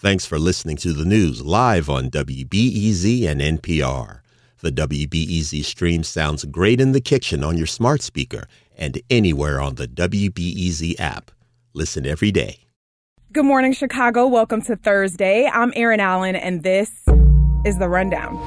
Thanks for listening to the news live on WBEZ and NPR. The WBEZ stream sounds great in the kitchen on your smart speaker and anywhere on the WBEZ app. Listen every day. Good morning, Chicago. Welcome to Thursday. I'm Erin Allen, and this is The Rundown.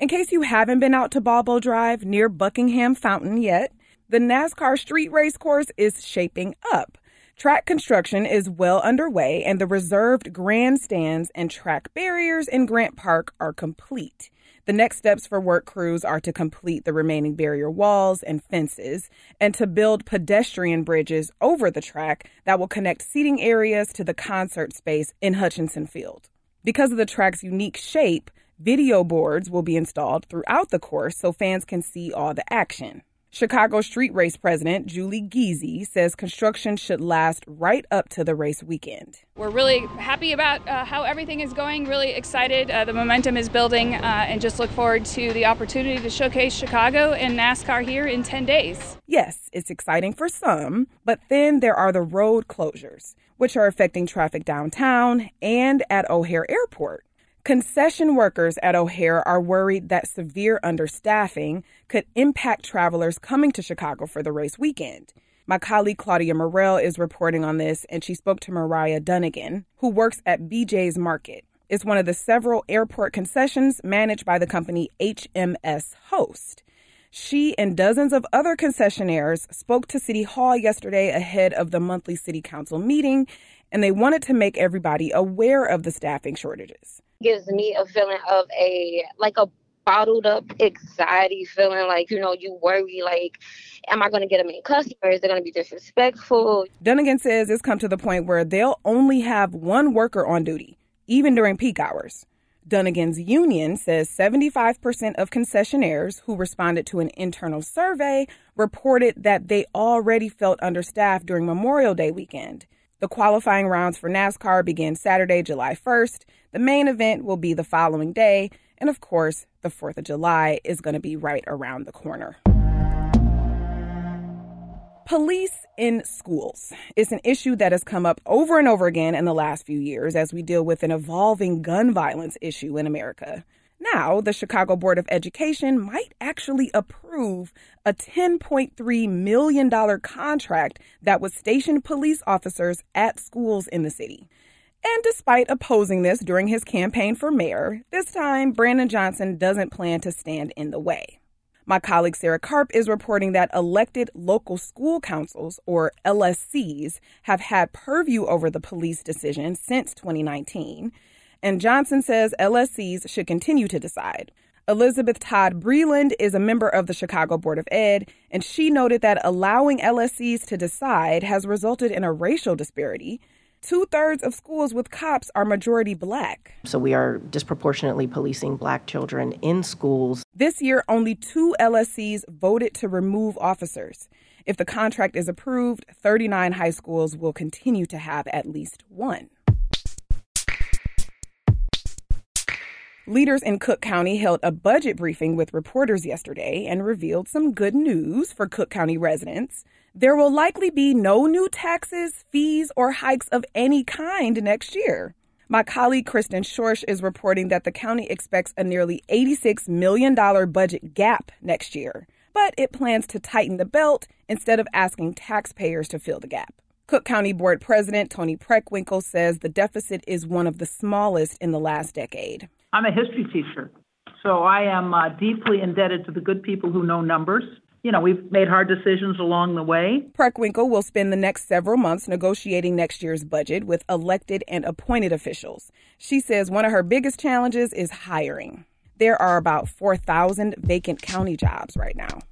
In case you haven't been out to Balbo Drive near Buckingham Fountain yet, the NASCAR street race course is shaping up. Track construction is well underway, and the reserved grandstands and track barriers in Grant Park are complete. The next steps for work crews are to complete the remaining barrier walls and fences and to build pedestrian bridges over the track that will connect seating areas to the concert space in Hutchinson Field. Because of the track's unique shape, video boards will be installed throughout the course so fans can see all the action. Chicago Street Race President Julie Giese says construction should last right up to the race weekend. We're really happy about uh, how everything is going, really excited. Uh, the momentum is building, uh, and just look forward to the opportunity to showcase Chicago and NASCAR here in 10 days. Yes, it's exciting for some, but then there are the road closures, which are affecting traffic downtown and at O'Hare Airport. Concession workers at O'Hare are worried that severe understaffing could impact travelers coming to Chicago for the race weekend. My colleague Claudia Morell is reporting on this, and she spoke to Mariah Dunnigan, who works at BJ's Market. It's one of the several airport concessions managed by the company HMS Host. She and dozens of other concessionaires spoke to City Hall yesterday ahead of the monthly City Council meeting, and they wanted to make everybody aware of the staffing shortages gives me a feeling of a like a bottled up anxiety feeling like you know you worry like am i going to get a many customers they're going to be disrespectful? Dunnigan says it's come to the point where they'll only have one worker on duty even during peak hours. Dunnigan's union says 75% of concessionaires who responded to an internal survey reported that they already felt understaffed during memorial day weekend the qualifying rounds for NASCAR begin Saturday, July 1st. The main event will be the following day. And of course, the 4th of July is going to be right around the corner. Police in schools is an issue that has come up over and over again in the last few years as we deal with an evolving gun violence issue in America. Now, the Chicago Board of Education might actually approve a $10.3 million contract that would station police officers at schools in the city. And despite opposing this during his campaign for mayor, this time Brandon Johnson doesn't plan to stand in the way. My colleague Sarah Karp is reporting that elected local school councils, or LSCs, have had purview over the police decision since 2019 and Johnson says LSCs should continue to decide. Elizabeth Todd Breland is a member of the Chicago Board of Ed, and she noted that allowing LSCs to decide has resulted in a racial disparity. Two thirds of schools with cops are majority black. So we are disproportionately policing black children in schools. This year, only two LSCs voted to remove officers. If the contract is approved, 39 high schools will continue to have at least one. Leaders in Cook County held a budget briefing with reporters yesterday and revealed some good news for Cook County residents. There will likely be no new taxes, fees, or hikes of any kind next year. My colleague Kristen Schorsch is reporting that the county expects a nearly $86 million budget gap next year, but it plans to tighten the belt instead of asking taxpayers to fill the gap. Cook County Board President Toni Preckwinkle says the deficit is one of the smallest in the last decade. I'm a history teacher, so I am uh, deeply indebted to the good people who know numbers. You know, we've made hard decisions along the way. Preckwinkle will spend the next several months negotiating next year's budget with elected and appointed officials. She says one of her biggest challenges is hiring. There are about 4,000 vacant county jobs right now.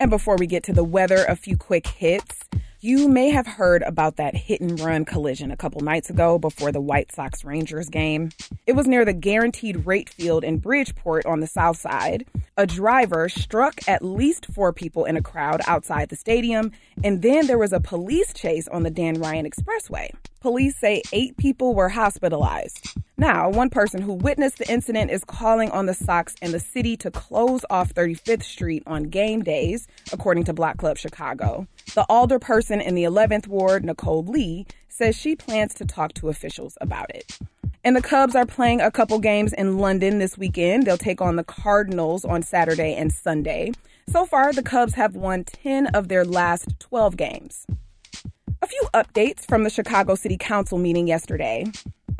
And before we get to the weather, a few quick hits. You may have heard about that hit and run collision a couple nights ago before the White Sox Rangers game. It was near the guaranteed rate field in Bridgeport on the south side. A driver struck at least four people in a crowd outside the stadium, and then there was a police chase on the Dan Ryan Expressway. Police say eight people were hospitalized. Now, one person who witnessed the incident is calling on the Sox and the city to close off 35th Street on game days, according to Block Club Chicago. The alderperson in the 11th Ward, Nicole Lee, says she plans to talk to officials about it. And the Cubs are playing a couple games in London this weekend. They'll take on the Cardinals on Saturday and Sunday. So far, the Cubs have won 10 of their last 12 games. A few updates from the Chicago City Council meeting yesterday.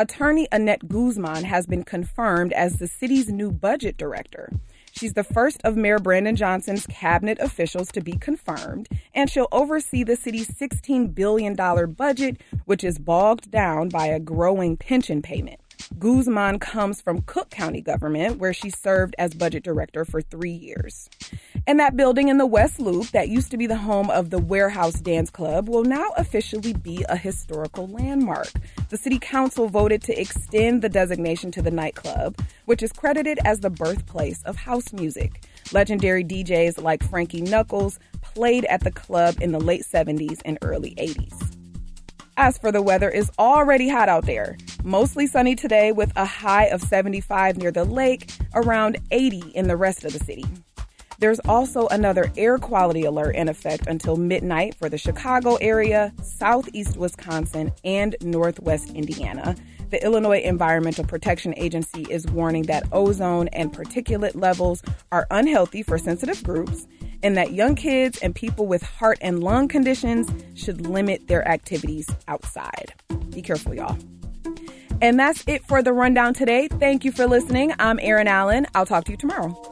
Attorney Annette Guzman has been confirmed as the city's new budget director. She's the first of Mayor Brandon Johnson's cabinet officials to be confirmed, and she'll oversee the city's $16 billion budget, which is bogged down by a growing pension payment. Guzman comes from Cook County government, where she served as budget director for three years. And that building in the West Loop that used to be the home of the Warehouse Dance Club will now officially be a historical landmark. The city council voted to extend the designation to the nightclub, which is credited as the birthplace of house music. Legendary DJs like Frankie Knuckles played at the club in the late 70s and early 80s. As for the weather, it's already hot out there. Mostly sunny today with a high of 75 near the lake, around 80 in the rest of the city. There's also another air quality alert in effect until midnight for the Chicago area, southeast Wisconsin, and northwest Indiana. The Illinois Environmental Protection Agency is warning that ozone and particulate levels are unhealthy for sensitive groups and that young kids and people with heart and lung conditions should limit their activities outside. Be careful, y'all. And that's it for the rundown today. Thank you for listening. I'm Erin Allen. I'll talk to you tomorrow.